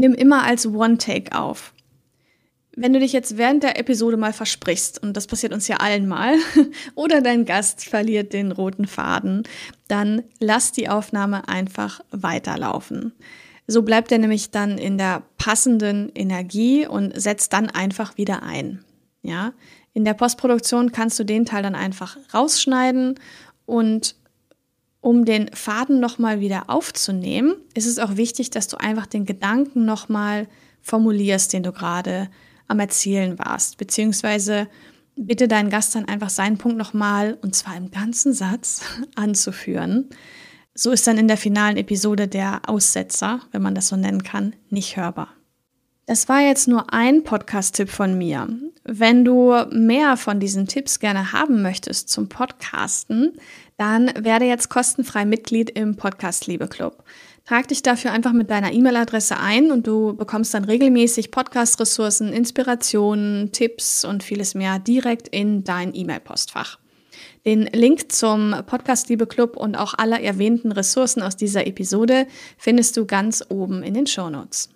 nimm immer als One-Take auf. Wenn du dich jetzt während der Episode mal versprichst, und das passiert uns ja allen mal, oder dein Gast verliert den roten Faden, dann lass die Aufnahme einfach weiterlaufen. So bleibt er nämlich dann in der passenden Energie und setzt dann einfach wieder ein. Ja, in der Postproduktion kannst du den Teil dann einfach rausschneiden und um den Faden nochmal wieder aufzunehmen, ist es auch wichtig, dass du einfach den Gedanken nochmal formulierst, den du gerade am Erzählen warst, beziehungsweise bitte deinen Gast dann einfach seinen Punkt nochmal, und zwar im ganzen Satz, anzuführen. So ist dann in der finalen Episode der Aussetzer, wenn man das so nennen kann, nicht hörbar. Das war jetzt nur ein Podcast-Tipp von mir. Wenn du mehr von diesen Tipps gerne haben möchtest zum Podcasten, dann werde jetzt kostenfrei Mitglied im Podcast Liebe Club. Trag dich dafür einfach mit deiner E-Mail-Adresse ein und du bekommst dann regelmäßig Podcast-Ressourcen, Inspirationen, Tipps und vieles mehr direkt in dein E-Mail-Postfach. Den Link zum Podcast Liebe Club und auch aller erwähnten Ressourcen aus dieser Episode findest du ganz oben in den Show Notes.